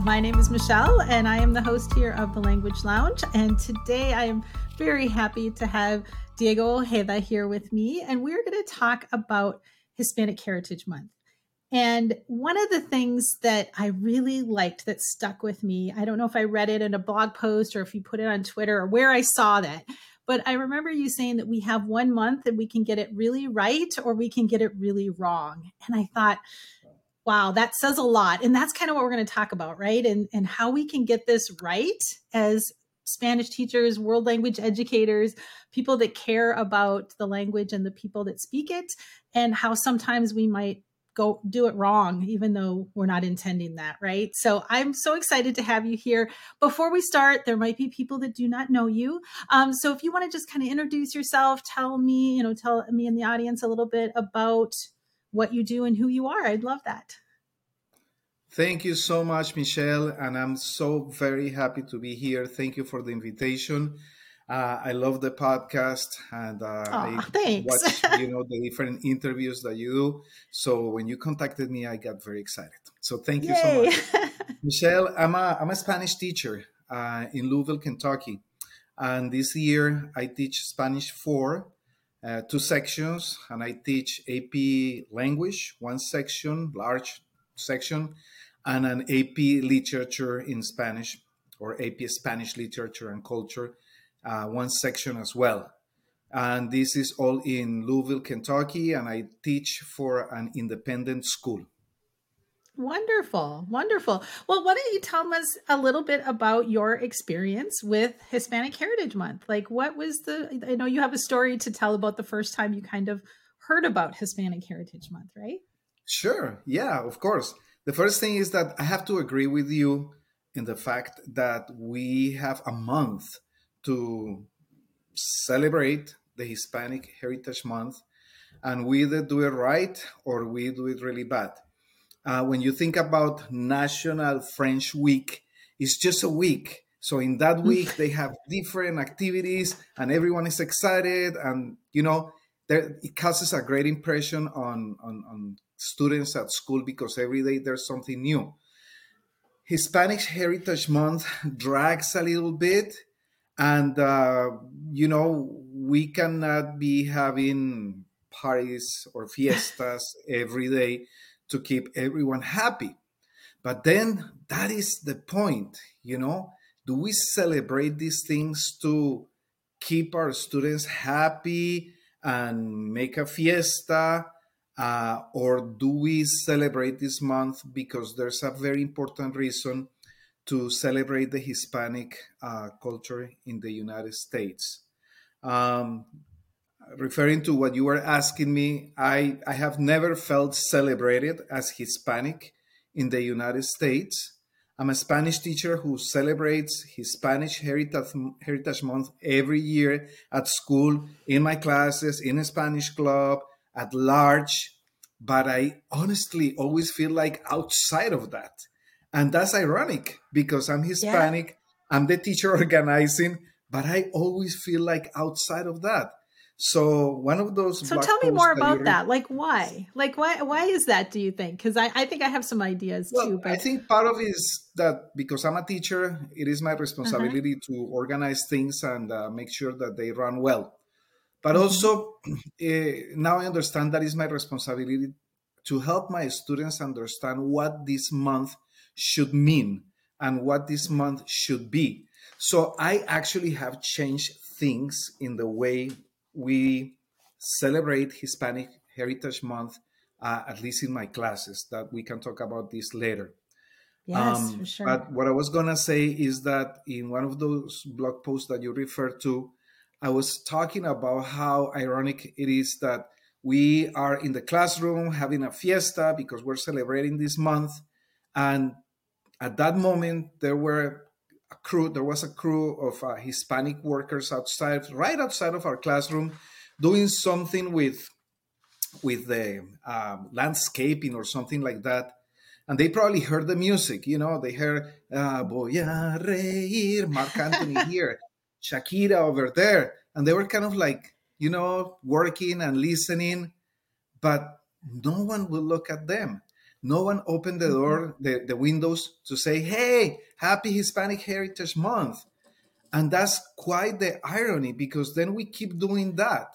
Uh, my name is Michelle, and I am the host here of the Language Lounge. And today I am very happy to have Diego Ojeda here with me, and we're going to talk about Hispanic Heritage Month. And one of the things that I really liked that stuck with me, I don't know if I read it in a blog post or if you put it on Twitter or where I saw that, but I remember you saying that we have one month and we can get it really right or we can get it really wrong. And I thought, wow, that says a lot. And that's kind of what we're going to talk about, right? And, and how we can get this right as Spanish teachers, world language educators, people that care about the language and the people that speak it, and how sometimes we might go do it wrong, even though we're not intending that, right? So I'm so excited to have you here. Before we start, there might be people that do not know you. Um, so if you want to just kind of introduce yourself, tell me, you know, tell me in the audience a little bit about what you do and who you are, I'd love that. Thank you so much, Michelle. And I'm so very happy to be here. Thank you for the invitation. Uh, I love the podcast and uh, I thanks. watch you know the different interviews that you do. So when you contacted me, I got very excited. So thank you Yay. so much, Michelle. I'm a I'm a Spanish teacher uh, in Louisville, Kentucky, and this year I teach Spanish four, uh, two sections, and I teach AP language, one section, large section, and an AP literature in Spanish or AP Spanish literature and culture uh, one section as well. And this is all in Louisville, Kentucky, and I teach for an independent school. Wonderful, wonderful. Well, why don't you tell us a little bit about your experience with Hispanic Heritage Month? Like, what was the, I know you have a story to tell about the first time you kind of heard about Hispanic Heritage Month, right? Sure. Yeah, of course. The first thing is that I have to agree with you in the fact that we have a month to celebrate the Hispanic Heritage Month, and we either do it right or we do it really bad. Uh, when you think about National French Week, it's just a week. So in that week, they have different activities, and everyone is excited, and you know, there, it causes a great impression on, on, on students at school because every day there's something new. Hispanic Heritage Month drags a little bit and uh, you know we cannot be having parties or fiestas every day to keep everyone happy but then that is the point you know do we celebrate these things to keep our students happy and make a fiesta uh, or do we celebrate this month because there's a very important reason to celebrate the Hispanic uh, culture in the United States. Um, referring to what you were asking me, I, I have never felt celebrated as Hispanic in the United States. I'm a Spanish teacher who celebrates Hispanic Heritage, Heritage Month every year at school, in my classes, in a Spanish club, at large. But I honestly always feel like outside of that. And that's ironic because I'm Hispanic, yeah. I'm the teacher organizing, but I always feel like outside of that. So one of those. So tell me more about that. Like why? Like why? Why is that? Do you think? Because I, I think I have some ideas well, too. But... I think part of it is that because I'm a teacher, it is my responsibility uh-huh. to organize things and uh, make sure that they run well. But mm-hmm. also uh, now I understand that is my responsibility to help my students understand what this month should mean and what this month should be. So I actually have changed things in the way we celebrate Hispanic Heritage Month, uh, at least in my classes, that we can talk about this later. Yes, um, for sure. But what I was going to say is that in one of those blog posts that you referred to, I was talking about how ironic it is that we are in the classroom having a fiesta because we're celebrating this month. And at that moment, there were a crew, there was a crew of uh, Hispanic workers outside, right outside of our classroom, doing something with with the um, landscaping or something like that. And they probably heard the music, you know, they heard uh, Voy a reír, Marc Anthony here, Shakira over there. And they were kind of like, you know, working and listening, but no one will look at them. No one opened the door, the, the windows to say, hey, happy Hispanic Heritage Month. And that's quite the irony because then we keep doing that.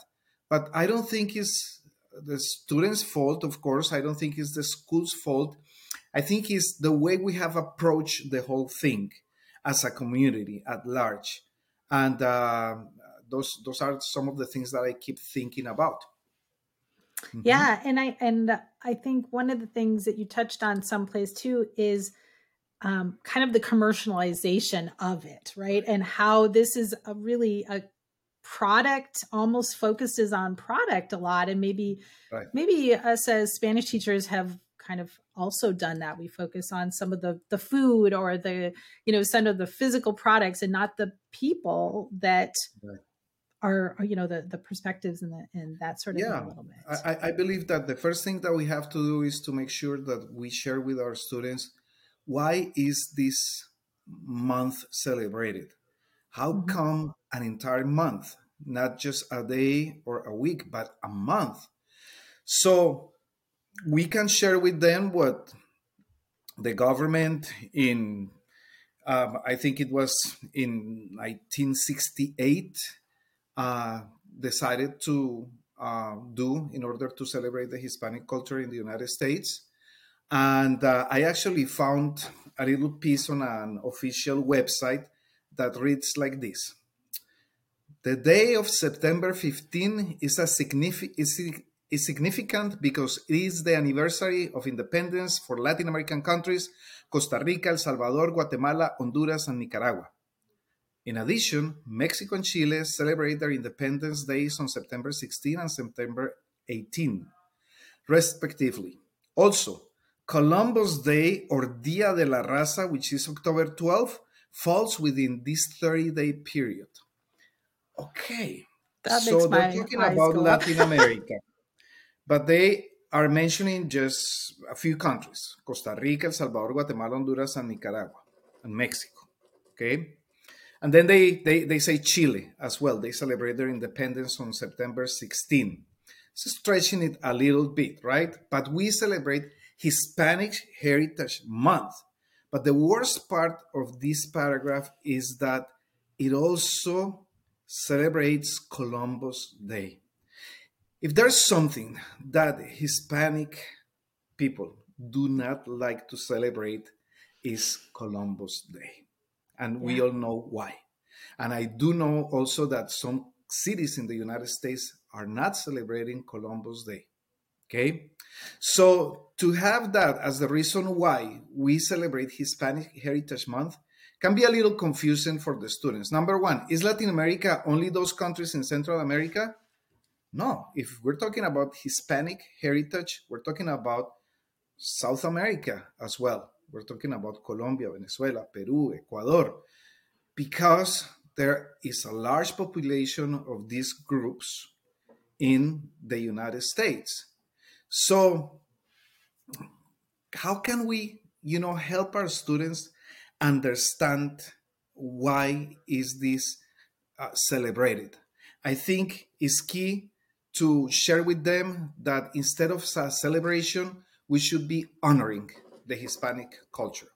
But I don't think it's the students' fault, of course. I don't think it's the school's fault. I think it's the way we have approached the whole thing as a community at large. And uh, those those are some of the things that I keep thinking about. Mm-hmm. Yeah, and I and I think one of the things that you touched on someplace too is um, kind of the commercialization of it, right? And how this is a really a product almost focuses on product a lot and maybe right. maybe us as spanish teachers have kind of also done that we focus on some of the the food or the you know some of the physical products and not the people that right. Are, you know the the perspectives and the and that sort of yeah. a little bit I, I believe that the first thing that we have to do is to make sure that we share with our students why is this month celebrated how mm-hmm. come an entire month, not just a day or a week, but a month? So we can share with them what the government in, um, I think it was in 1968, uh, decided to uh, do in order to celebrate the Hispanic culture in the United States. And uh, I actually found a little piece on an official website that reads like this The day of September 15 is, a is, is significant because it is the anniversary of independence for Latin American countries Costa Rica, El Salvador, Guatemala, Honduras, and Nicaragua. In addition, Mexico and Chile celebrate their independence days on September 16 and September 18, respectively. Also, Columbus Day or Dia de la Raza, which is October 12, falls within this 30 day period. Okay. That so they're talking about Latin America, but they are mentioning just a few countries Costa Rica, El Salvador, Guatemala, Honduras, and Nicaragua, and Mexico. Okay. And then they, they, they say Chile as well. They celebrate their independence on September 16. So stretching it a little bit, right? But we celebrate Hispanic Heritage Month. But the worst part of this paragraph is that it also celebrates Columbus Day. If there's something that Hispanic people do not like to celebrate is Columbus Day. And we all know why. And I do know also that some cities in the United States are not celebrating Columbus Day. Okay. So to have that as the reason why we celebrate Hispanic Heritage Month can be a little confusing for the students. Number one, is Latin America only those countries in Central America? No. If we're talking about Hispanic heritage, we're talking about South America as well. We're talking about Colombia, Venezuela, Peru, Ecuador, because there is a large population of these groups in the United States. So, how can we, you know, help our students understand why is this uh, celebrated? I think it's key to share with them that instead of a celebration, we should be honoring the Hispanic culture.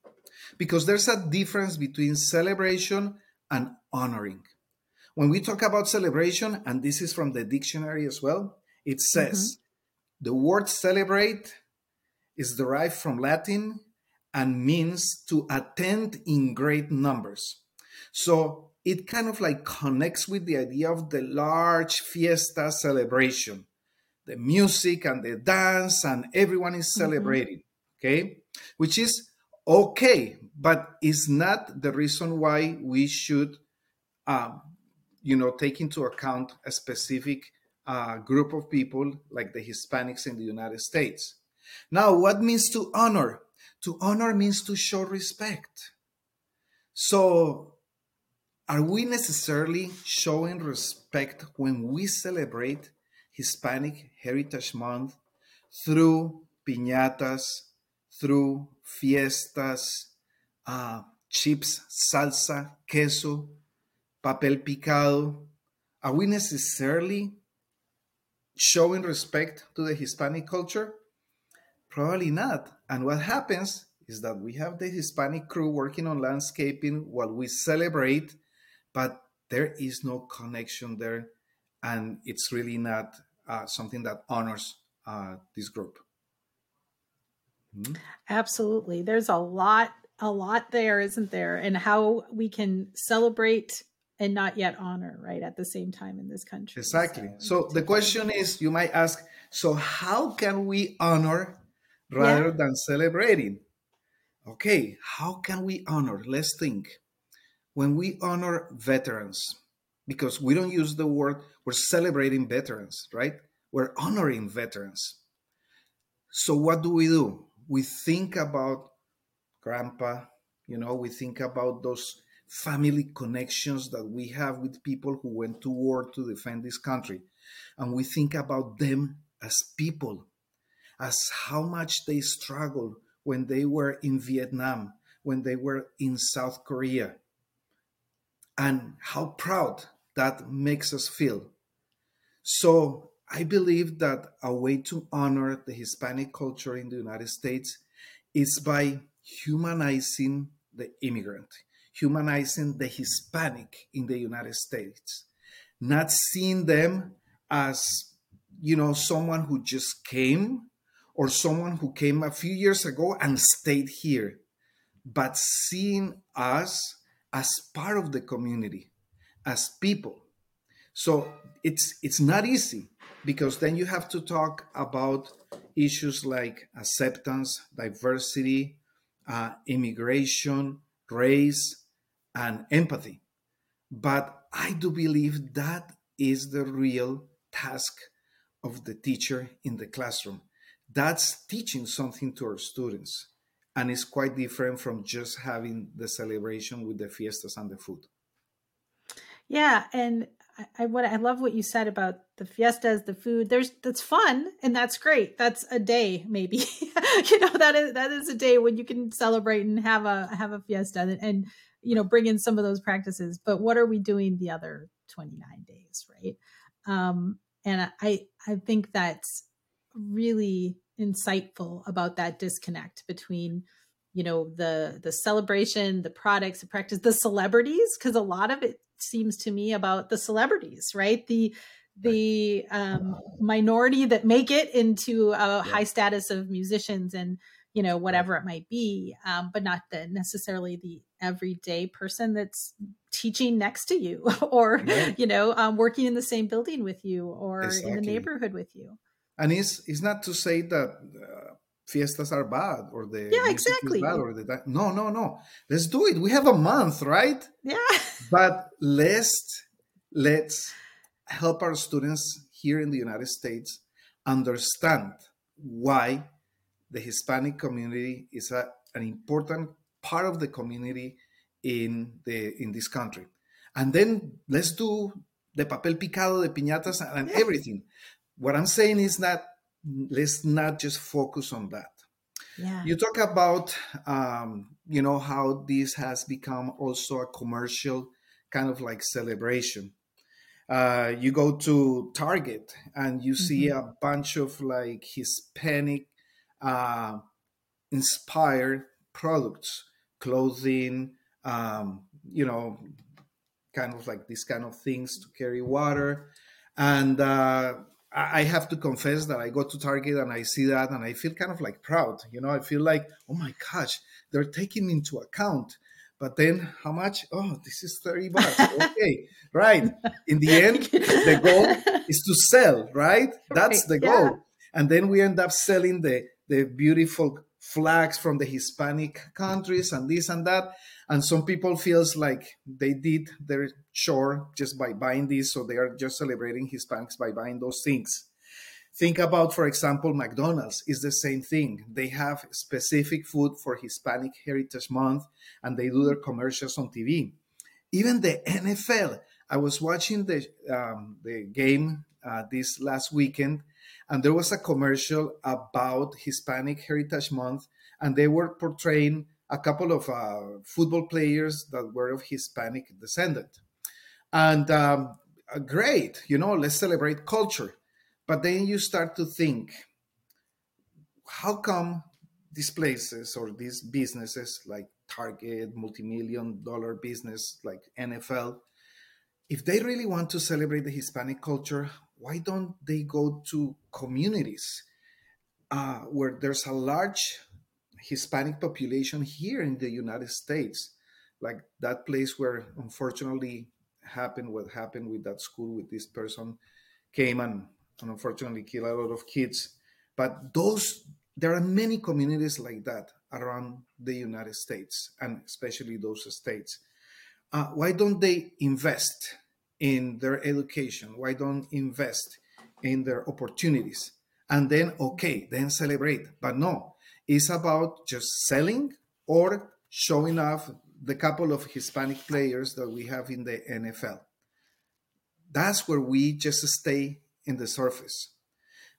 Because there's a difference between celebration and honoring. When we talk about celebration, and this is from the dictionary as well, it says the word celebrate is derived from Latin and means to attend in great numbers. So it kind of like connects with the idea of the large fiesta celebration, the music and the dance, and everyone is mm-hmm. celebrating, mm-hmm. okay? Which is okay, but is not the reason why we should, um, you know, take into account a specific uh, group of people like the Hispanics in the United States. Now, what means to honor? To honor means to show respect. So, are we necessarily showing respect when we celebrate Hispanic Heritage Month through piñatas, through fiestas, uh, chips, salsa, queso, papel picado? Are we necessarily showing respect to the Hispanic culture? Probably not. And what happens is that we have the Hispanic crew working on landscaping while we celebrate, but there is no connection there. And it's really not uh, something that honors uh, this group. Mm-hmm. Absolutely. There's a lot, a lot there, isn't there? And how we can celebrate and not yet honor, right, at the same time in this country. Exactly. So, so the question is you might ask, so how can we honor rather yeah. than celebrating? Okay, how can we honor? Let's think. When we honor veterans, because we don't use the word, we're celebrating veterans, right? We're honoring veterans. So, what do we do? We think about grandpa, you know, we think about those family connections that we have with people who went to war to defend this country. And we think about them as people, as how much they struggled when they were in Vietnam, when they were in South Korea, and how proud that makes us feel. So I believe that a way to honor the Hispanic culture in the United States is by humanizing the immigrant, humanizing the Hispanic in the United States, not seeing them as, you know, someone who just came or someone who came a few years ago and stayed here, but seeing us as part of the community, as people. So it's it's not easy because then you have to talk about issues like acceptance, diversity, uh, immigration, race, and empathy. But I do believe that is the real task of the teacher in the classroom. That's teaching something to our students. And it's quite different from just having the celebration with the fiestas and the food. Yeah. And I, what I love what you said about the fiestas, the food. There's that's fun and that's great. That's a day, maybe. you know that is that is a day when you can celebrate and have a have a fiesta and, and you know bring in some of those practices. But what are we doing the other 29 days, right? Um, and I I think that's really insightful about that disconnect between you know the the celebration the products the practice the celebrities because a lot of it seems to me about the celebrities, right? The the um, minority that make it into a yeah. high status of musicians and you know whatever it might be, um, but not the necessarily the everyday person that's teaching next to you or yeah. you know um, working in the same building with you or exactly. in the neighborhood with you. And it's it's not to say that. Uh, fiestas are bad or the yeah exactly. bad or the no no no. Let's do it. We have a month right? Yeah. But let's let's help our students here in the united states understand why the hispanic community is a, an important part of the community in the in this country. And then let's do the papel picado de piñatas and everything. What i'm saying is that let's not just focus on that. Yeah. You talk about, um, you know, how this has become also a commercial kind of like celebration. Uh, you go to Target and you see mm-hmm. a bunch of like Hispanic uh, inspired products, clothing, um, you know, kind of like these kind of things to carry water. And uh, I have to confess that I go to Target and I see that and I feel kind of like proud. You know, I feel like, oh my gosh, they're taking into account. But then how much? Oh, this is 30 bucks. Okay, right. In the end, the goal is to sell, right? That's the goal. Yeah. And then we end up selling the, the beautiful flags from the Hispanic countries and this and that. And some people feels like they did their chore just by buying this, so they are just celebrating Hispanics by buying those things. Think about, for example, McDonald's is the same thing. They have specific food for Hispanic Heritage Month, and they do their commercials on TV. Even the NFL. I was watching the um, the game uh, this last weekend, and there was a commercial about Hispanic Heritage Month, and they were portraying a couple of uh, football players that were of Hispanic descent. And um, uh, great, you know, let's celebrate culture. But then you start to think, how come these places or these businesses like Target, multi-million dollar business like NFL, if they really want to celebrate the Hispanic culture, why don't they go to communities uh, where there's a large Hispanic population here in the United States, like that place where unfortunately happened what happened with that school with this person came and, and unfortunately killed a lot of kids. But those there are many communities like that around the United States and especially those states. Uh, why don't they invest in their education? Why don't invest in their opportunities? And then, okay, then celebrate. But no, it's about just selling or showing off the couple of Hispanic players that we have in the NFL. That's where we just stay in the surface.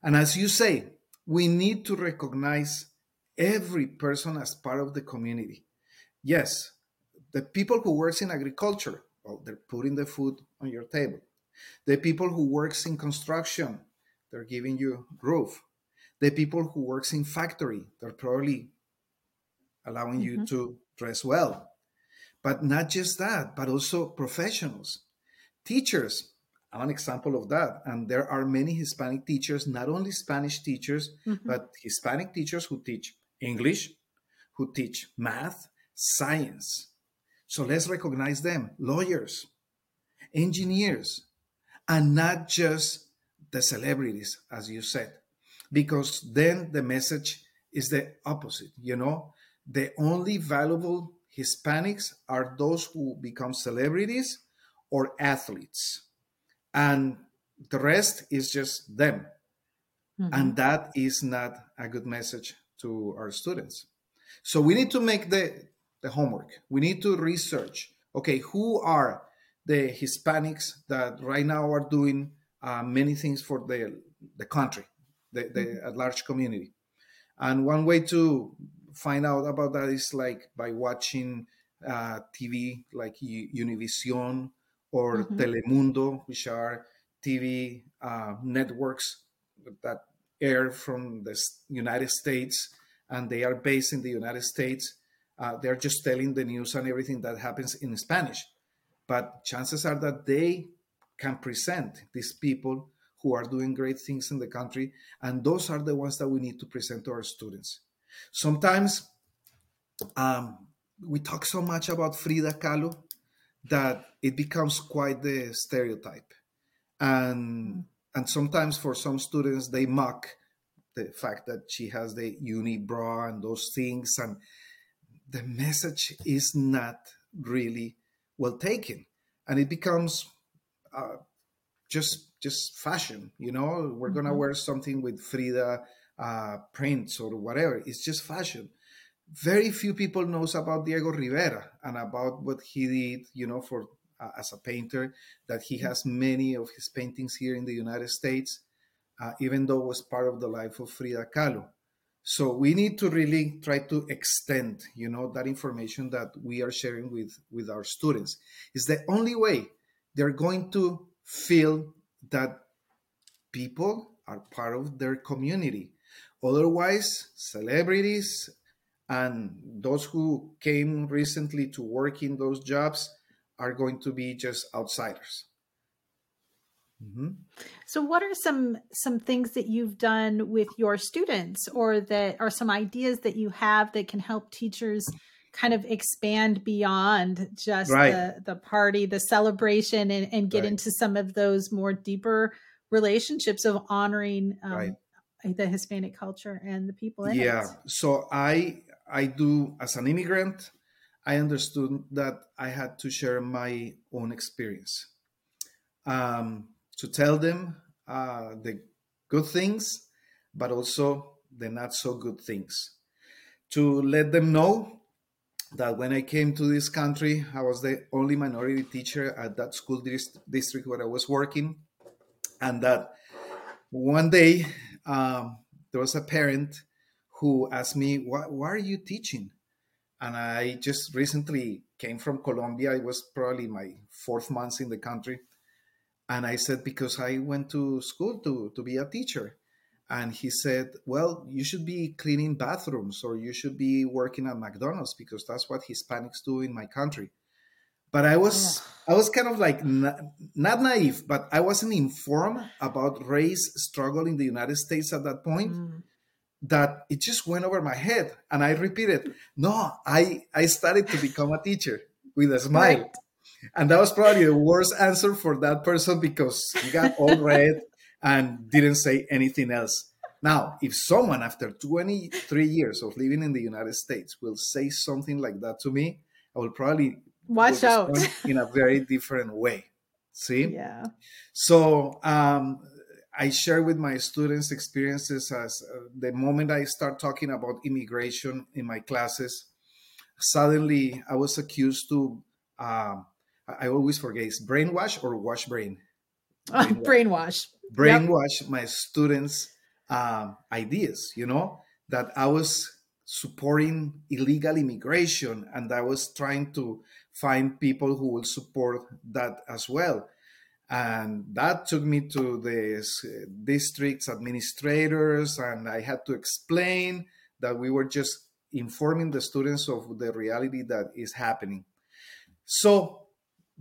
And as you say, we need to recognize every person as part of the community. Yes, the people who works in agriculture, well, they're putting the food on your table. The people who works in construction, they're giving you roof. The people who works in factory, they're probably allowing mm-hmm. you to dress well. But not just that, but also professionals, teachers. I'm an example of that. And there are many Hispanic teachers, not only Spanish teachers, mm-hmm. but Hispanic teachers who teach English, who teach math, science. So let's recognize them lawyers, engineers, and not just the celebrities, as you said, because then the message is the opposite. You know, the only valuable Hispanics are those who become celebrities or athletes, and the rest is just them. Mm-hmm. And that is not a good message to our students. So we need to make the, the homework. We need to research. Okay, who are the Hispanics that right now are doing uh, many things for the the country, the, the mm-hmm. large community? And one way to find out about that is like by watching uh, TV like Univision or mm-hmm. Telemundo, which are TV uh, networks that air from the United States and they are based in the United States. Uh, they're just telling the news and everything that happens in Spanish. But chances are that they can present these people who are doing great things in the country. And those are the ones that we need to present to our students. Sometimes um, we talk so much about Frida Kahlo that it becomes quite the stereotype. And, and sometimes for some students, they mock the fact that she has the uni bra and those things. And the message is not really well taken. And it becomes uh, just just fashion, you know, we're gonna mm-hmm. wear something with Frida uh, prints or whatever. It's just fashion very few people knows about Diego Rivera and about what he did, you know, for uh, as a painter. That he has many of his paintings here in the United States, uh, even though it was part of the life of Frida Kahlo. So we need to really try to extend, you know, that information that we are sharing with with our students. Is the only way they're going to feel that people are part of their community. Otherwise, celebrities and those who came recently to work in those jobs are going to be just outsiders mm-hmm. so what are some some things that you've done with your students or that are some ideas that you have that can help teachers kind of expand beyond just right. the, the party the celebration and, and get right. into some of those more deeper relationships of honoring um, right. the hispanic culture and the people in yeah it. so i I do as an immigrant, I understood that I had to share my own experience um, to tell them uh, the good things, but also the not so good things. To let them know that when I came to this country, I was the only minority teacher at that school district where I was working, and that one day um, there was a parent who asked me, why, why are you teaching? And I just recently came from Colombia. It was probably my fourth month in the country. And I said, because I went to school to, to be a teacher. And he said, "Well, you should be cleaning bathrooms or you should be working at McDonald's because that's what Hispanics do in my country." But I was I was kind of like not, not naive, but I wasn't informed about race struggle in the United States at that point. Mm. That it just went over my head, and I repeated, "No, I I started to become a teacher with a smile." Right. And that was probably the worst answer for that person because he got all red and didn't say anything else. Now, if someone after 23 years of living in the United States will say something like that to me, I will probably watch out in a very different way. See? Yeah. So um, I share with my students experiences as uh, the moment I start talking about immigration in my classes, suddenly I was accused to, um, I always forget, brainwash or wash brain? Brainwash. Brainwash brainwash yep. my students' um, ideas, you know, that I was supporting illegal immigration and I was trying to find people who will support that as well. And that took me to the district's administrators, and I had to explain that we were just informing the students of the reality that is happening. So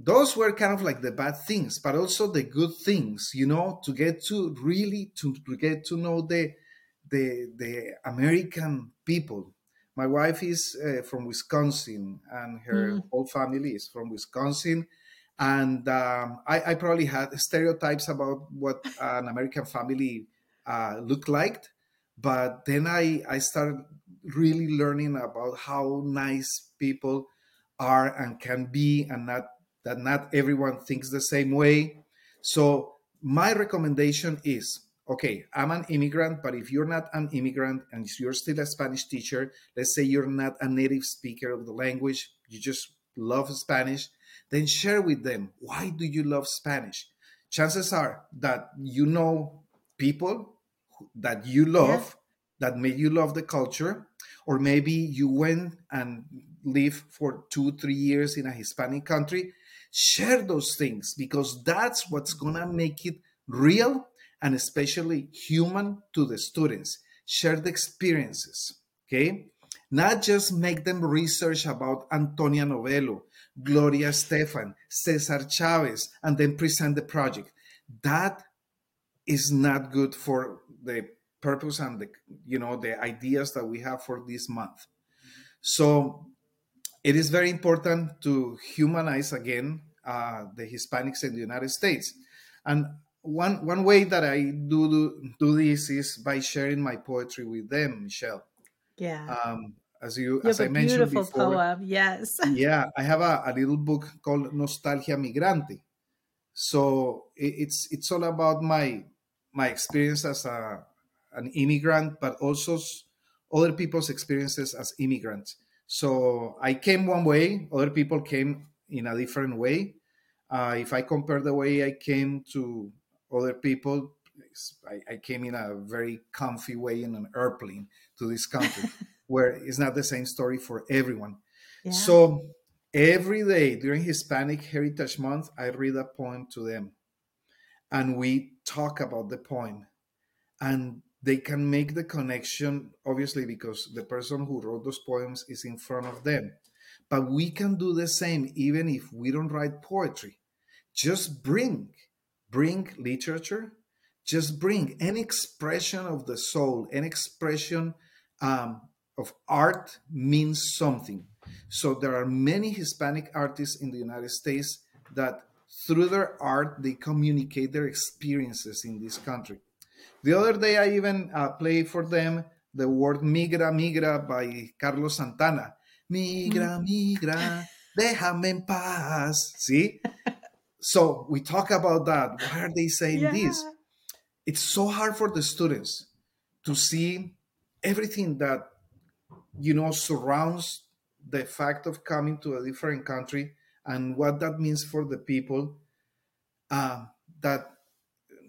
those were kind of like the bad things but also the good things you know to get to really to, to get to know the the the american people my wife is uh, from wisconsin and her mm. whole family is from wisconsin and um, I, I, probably had stereotypes about what an american family uh, looked like but then i i started really learning about how nice people are and can be and not that not everyone thinks the same way. So my recommendation is okay, I'm an immigrant, but if you're not an immigrant and you're still a Spanish teacher, let's say you're not a native speaker of the language, you just love Spanish, then share with them why do you love Spanish? Chances are that you know people that you love yeah. that made you love the culture, or maybe you went and lived for two, three years in a Hispanic country Share those things because that's what's going to make it real and especially human to the students. Share the experiences, okay? Not just make them research about Antonia Novello, Gloria Estefan, Cesar Chavez, and then present the project. That is not good for the purpose and the you know the ideas that we have for this month. So it is very important to humanize again uh, the Hispanics in the United States. And one one way that I do, do do this is by sharing my poetry with them, Michelle. Yeah. Um, as you, you as I mentioned beautiful before, poem. Yes. yeah, I have a, a, little book called Nostalgia Migrante. So it, it's it's all about my my experience as a an immigrant, but also other people's experiences as immigrants. So I came one way, other people came in a different way. Uh, if I compare the way I came to other people, I, I, came in a very comfy way in an airplane to this country, where it's not the same story for everyone. Yeah. So every day during Hispanic Heritage Month, I read a poem to them, and we talk about the poem, and they can make the connection, obviously, because the person who wrote those poems is in front of them. But we can do the same even if we don't write poetry. Just bring, bring literature, just bring any expression of the soul, any expression um, of art means something. So there are many Hispanic artists in the United States that through their art they communicate their experiences in this country. The other day I even uh, played for them the word migra migra by Carlos Santana migra, migra, déjame en paz. See? so we talk about that. Why are they saying yeah. this? It's so hard for the students to see everything that you know surrounds the fact of coming to a different country and what that means for the people. Uh, that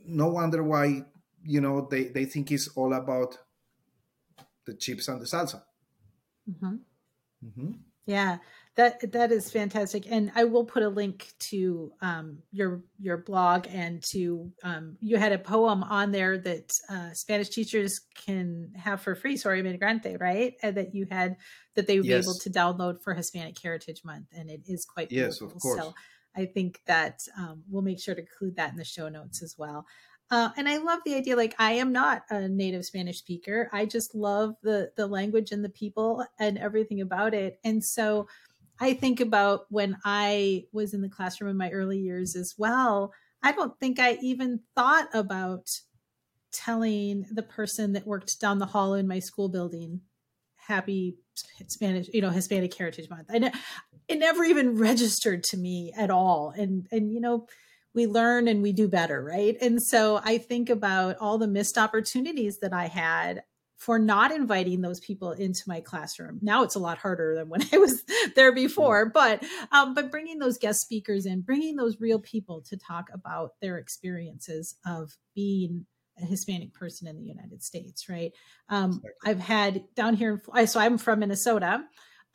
no wonder why you know they, they think it's all about the chips and the salsa. Mm-hmm. Mm-hmm. Yeah, that that is fantastic and i will put a link to um, your your blog and to um, you had a poem on there that uh, spanish teachers can have for free Soy Migrante right and that you had that they would yes. be able to download for hispanic heritage month and it is quite beautiful. yes of course so i think that um, we'll make sure to include that in the show notes as well uh, and I love the idea. Like I am not a native Spanish speaker. I just love the the language and the people and everything about it. And so, I think about when I was in the classroom in my early years as well. I don't think I even thought about telling the person that worked down the hall in my school building happy Spanish, you know, Hispanic Heritage Month. I ne- it never even registered to me at all. And and you know, we learn and we do better, right? And so I think about all the missed opportunities that I had for not inviting those people into my classroom. Now it's a lot harder than when I was there before, but um, but bringing those guest speakers in, bringing those real people to talk about their experiences of being a Hispanic person in the United States, right? Um. I've had down here, in, so I'm from Minnesota.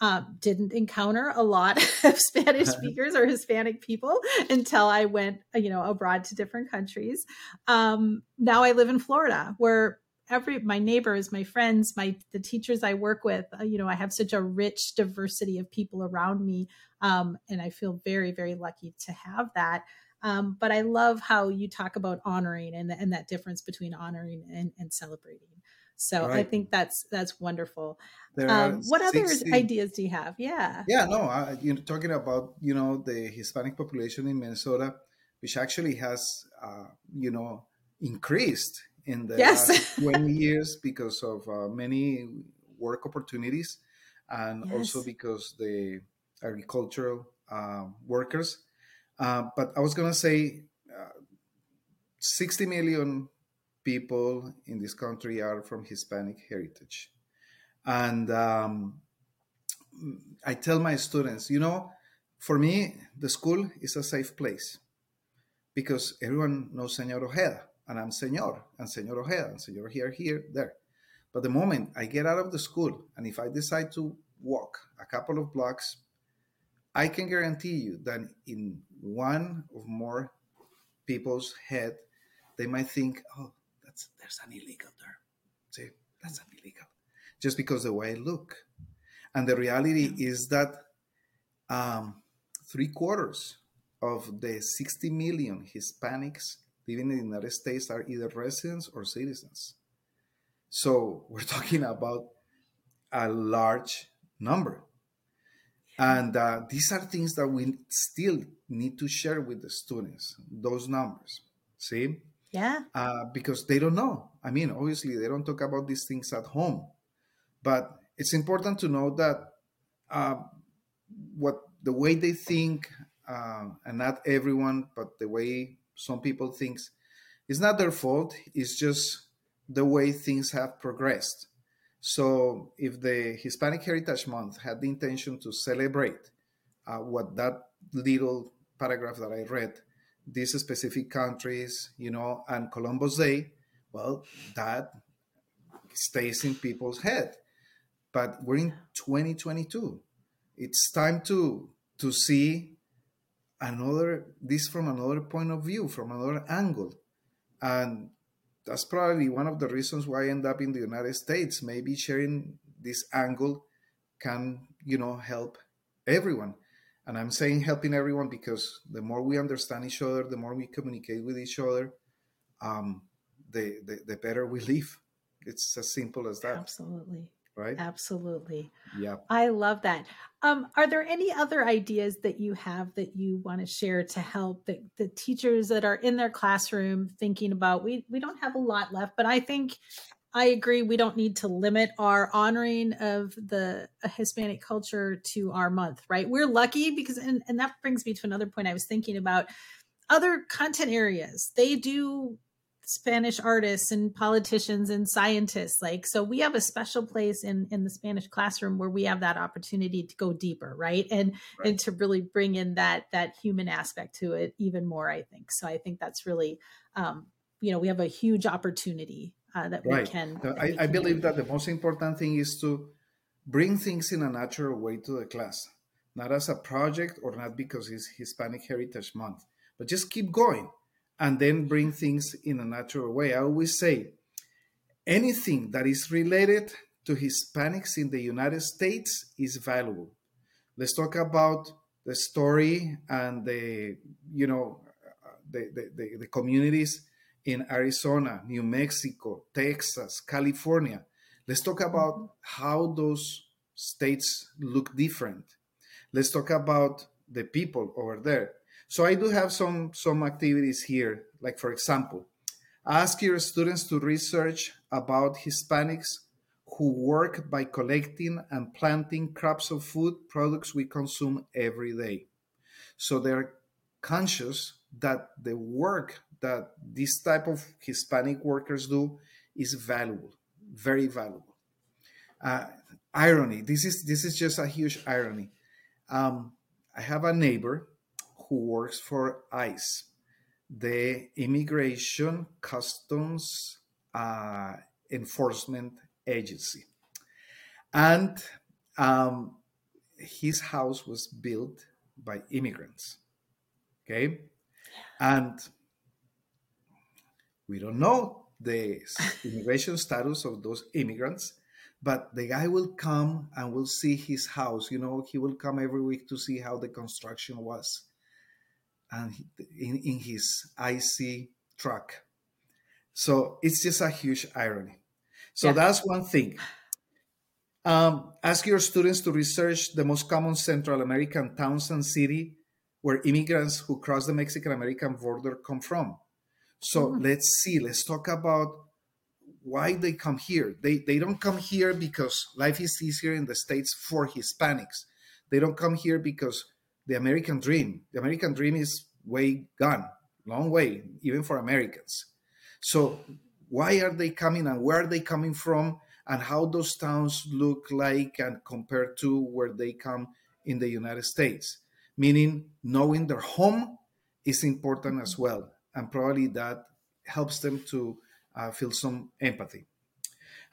Um, didn't encounter a lot of Spanish speakers or Hispanic people until I went, you know, abroad to different countries. Um, now I live in Florida, where every my neighbors, my friends, my the teachers I work with, uh, you know, I have such a rich diversity of people around me, um, and I feel very, very lucky to have that. Um, but I love how you talk about honoring and, and that difference between honoring and, and celebrating. So right. I think that's that's wonderful. Um, what 60, other ideas do you have? Yeah. Yeah, no, I, you know, talking about you know the Hispanic population in Minnesota, which actually has uh, you know increased in the yes. last 20 years because of uh, many work opportunities and yes. also because the agricultural uh, workers. Uh, but I was going to say uh, 60 million people in this country are from Hispanic heritage. And um, I tell my students, you know, for me, the school is a safe place because everyone knows Senor Ojeda, and I'm Senor, and Senor Ojeda, and Senor here, here, there. But the moment I get out of the school, and if I decide to walk a couple of blocks, I can guarantee you that in one or more people's head, they might think, oh, that's there's an illegal there. See, that's an illegal. Just because the way I look. And the reality is that um, three quarters of the 60 million Hispanics living in the United States are either residents or citizens. So we're talking about a large number. And uh, these are things that we still need to share with the students, those numbers. See? Yeah. Uh, because they don't know. I mean, obviously, they don't talk about these things at home. But it's important to know that uh, what the way they think, uh, and not everyone, but the way some people thinks it's not their fault it's just the way things have progressed so if the hispanic heritage month had the intention to celebrate uh, what that little paragraph that i read these specific countries you know and columbus day well that stays in people's head. But we're in 2022 it's time to to see another this from another point of view from another angle. And that's probably one of the reasons why i end up in the united states. Maybe sharing this angle can you know help everyone and i'm saying helping everyone because the more we understand each other the more we communicate with each other um, the, the, the better we live. It's as simple as that. Absolutely. Right? Absolutely. Yeah. I love that. Um, are there any other ideas that you have that you want to share to help the, the teachers that are in their classroom thinking about we we don't have a lot left but i think i agree we don't need to limit our honoring of the hispanic culture to our month right we're lucky because and, and that brings me to another point i was thinking about other content areas they do Spanish artists and politicians and scientists. Like, so we have a special place in in the Spanish classroom where we have that opportunity to go deeper, right? And right. and to really bring in that that human aspect to it even more. I think so. I think that's really, um, you know, we have a huge opportunity uh, that right. we can. That I, we can I believe that the most important thing is to bring things in a natural way to the class. not as a project or not because it's Hispanic Heritage Month, but just keep going and then bring things in a natural way. I always say anything that is related to Hispanics in the United States is valuable. Let's talk about the story and the, you know, the, the, the, the communities in Arizona, New Mexico, Texas, California. Let's talk about how those states look different. Let's talk about the people over there. So I do have some some activities here. Like for example, ask your students to research about Hispanics who work by collecting and planting crops of food products we consume every day. So they're conscious that the work that this type of Hispanic workers do is valuable, very valuable. Uh, irony. This is this is just a huge irony. Um, I have a neighbor who works for ICE, the Immigration Customs uh, Enforcement Agency, and um, his house was built by immigrants. Okay, and we don't know the immigration status of those immigrants but the guy will come and will see his house you know he will come every week to see how the construction was. And in, in his ICE truck. So it's just a huge irony. So yeah. that's one thing. Um, ask your students to research the most common central american towns and city where immigrants who cross the mexican american border come from so mm-hmm. let's see let's talk about why they come here. They they don't come here because life is easier in the states for Hispanics. They don't come here because the American dream. The American dream is way gone, long way, even for Americans. So why are they coming and where are they coming from and how those towns look like and compared to where they come in the United States? Meaning knowing their home is important as well. And probably that helps them to uh, feel some empathy.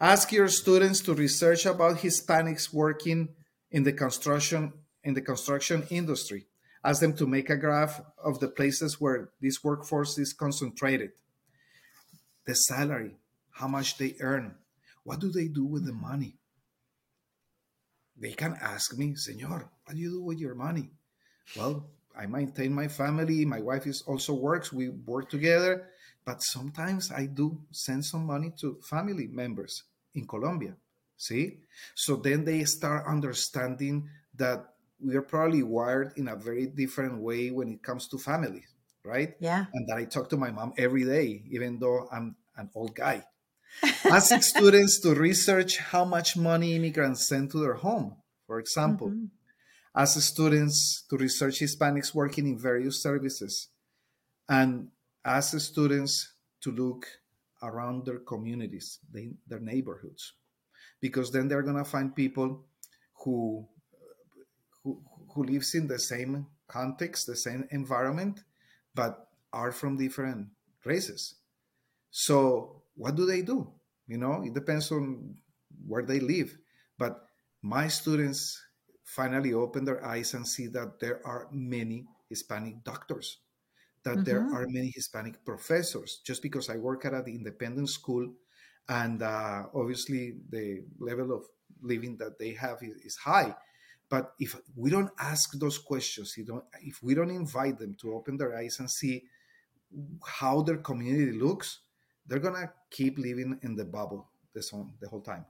Ask your students to research about Hispanics working in the construction in the construction industry. Ask them to make a graph of the places where this workforce is concentrated. The salary, how much they earn, what do they do with the money? They can ask me, Senor, what do you do with your money? Well, I maintain my family. My wife is also works. We work together. But sometimes I do send some money to family members in Colombia. See? So then they start understanding that we are probably wired in a very different way when it comes to family, right? Yeah. And that I talk to my mom every day, even though I'm an old guy. Ask students to research how much money immigrants send to their home, for example. Mm-hmm. Ask students to research Hispanics working in various services and ask students to look around their communities, they, their neighborhoods, because then they're gonna find people who, who who lives in the same context, the same environment, but are from different races. So what do they do? You know, it depends on where they live. But my students finally open their eyes and see that there are many Hispanic doctors that mm-hmm. there are many Hispanic professors. Just because I work at an independent school, and uh, obviously the level of living that they have is, is, high. But if we don't ask those questions, you don't, if we don't invite them to open their eyes and see how their community looks, they're gonna keep living in the bubble the, the whole time.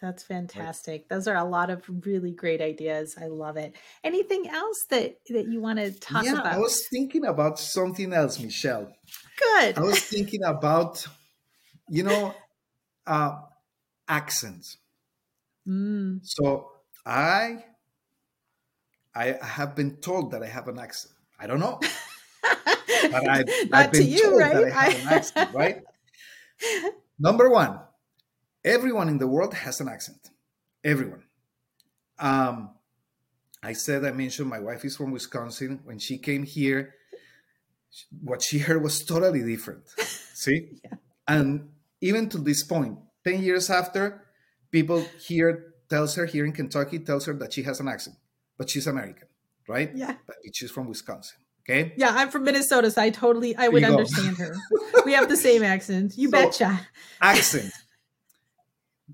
That's fantastic. Those are a lot of really great ideas. I love it. Anything else that that you want to talk yeah, about? I was thinking about something else, Michelle. Good. I was thinking about, you know, uh, accents. Mm. So I, I have been told that I have an accent. I don't know, but I, have been you, told right? that I have an accent. Right. Number one, everyone in the world has an accent. Everyone. Um, I said I mentioned my wife is from Wisconsin. When she came here, what she heard was totally different. See? Yeah. And even to this point, 10 years after, people here tells her here in Kentucky tells her that she has an accent. but she's American, right? Yeah. But she's from Wisconsin. Okay. Yeah, I'm from Minnesota, so I totally I would understand her. we have the same accent. You so, betcha. accent.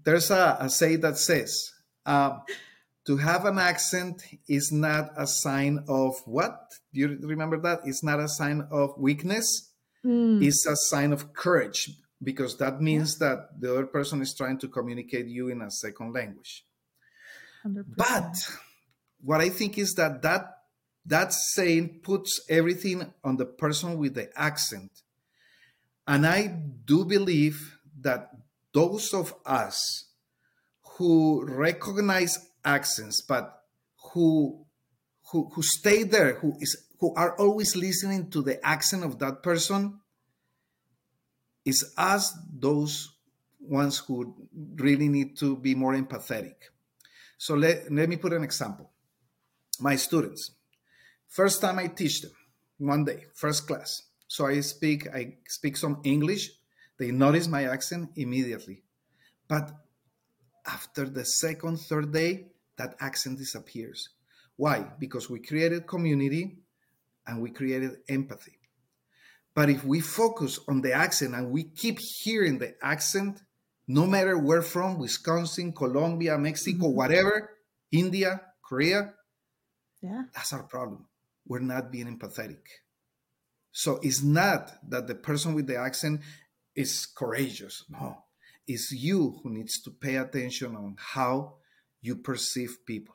There's a, a say that says uh, to have an accent is not a sign of what? Do you remember that? It's not a sign of weakness. Mm. It's a sign of courage because that means yeah. that the other person is trying to communicate you in a second language. 100%. But what I think is that that that saying puts everything on the person with the accent. And I do believe that those of us who recognize accents, but who who, who stay there, who is who are always listening to the accent of that person, is us those ones who really need to be more empathetic. So let, let me put an example. My students, First time I teach them, one day, first class. So I speak, I speak some English. They notice my accent immediately. But after the second, third day, that accent disappears. Why? Because we created community and we created empathy. But if we focus on the accent and we keep hearing the accent, no matter where from, Wisconsin, Colombia, Mexico, mm-hmm. whatever, India, Korea, yeah. that's our problem we're not being empathetic. So it's not that the person with the accent is courageous. No, it's you who needs to pay attention on how you perceive people.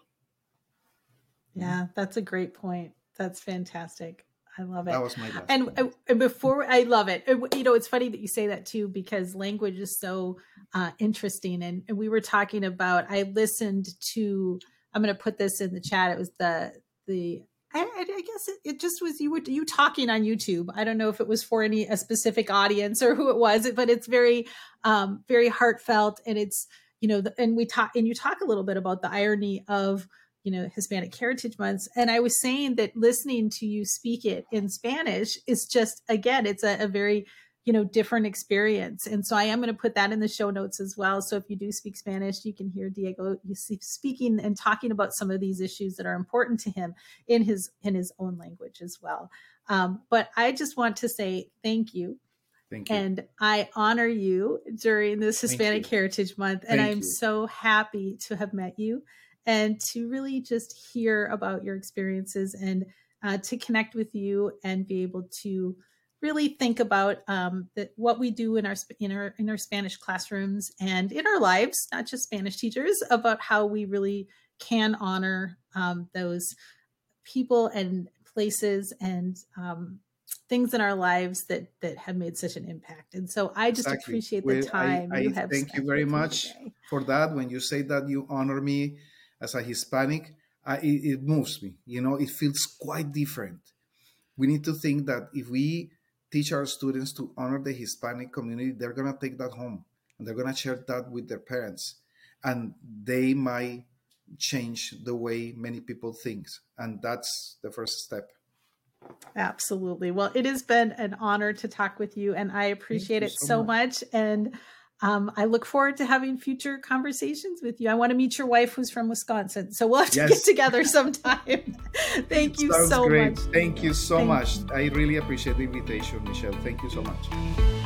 Mm-hmm. Yeah, that's a great point. That's fantastic. I love it. That was my best and, point. Uh, and before I love it. Uh, you know, it's funny that you say that too because language is so uh, interesting. And, and we were talking about. I listened to. I'm going to put this in the chat. It was the the I, I guess it, it, just was you were you talking on YouTube. I don't know if it was for any a specific audience or who it was, but it's very um, very heartfelt and it's you know the, and we talk and you talk a little bit about the irony of you know Hispanic Heritage Months. And I was saying that listening to you speak it in Spanish is just again it's a, a very you know different experience. And so i am going to put that in the show notes as well. So if you do speak spanish you can hear diego speaking and talking about some of these issues that are important to him in his in his own language as well. Um, but i just want to say thank you. Thank you. And I honor you during this Hispanic Heritage Month. And I'm so happy to have met you and to really just hear about your experiences and uh, to connect with you and be able to really think about um, that what we do in our in our in our Spanish classrooms and in our lives, not just Spanish teachers, about how we really can honor um, those people and places and um, things in our lives that that have made such an impact. And so I just exactly. appreciate the time I, I you have. Thank you very much for that. When you say that you honor me as a Hispanic, I, it, it moves me. You know, it feels quite different. We need to think that if we teach our students to honor the Hispanic community, they're going to take that home and they're going to share that with their parents. And they might change the way many people think. And that's the first step. Absolutely. Well, it has been an honor to talk with you, and I appreciate it so, so much. much. And um, I look forward to having future conversations with you. I want to meet your wife who's from Wisconsin. So we'll have to yes. get together sometime. Thank you Sounds so great. much. Thank you so Thank much. You. I really appreciate the invitation, Michelle. Thank you so much.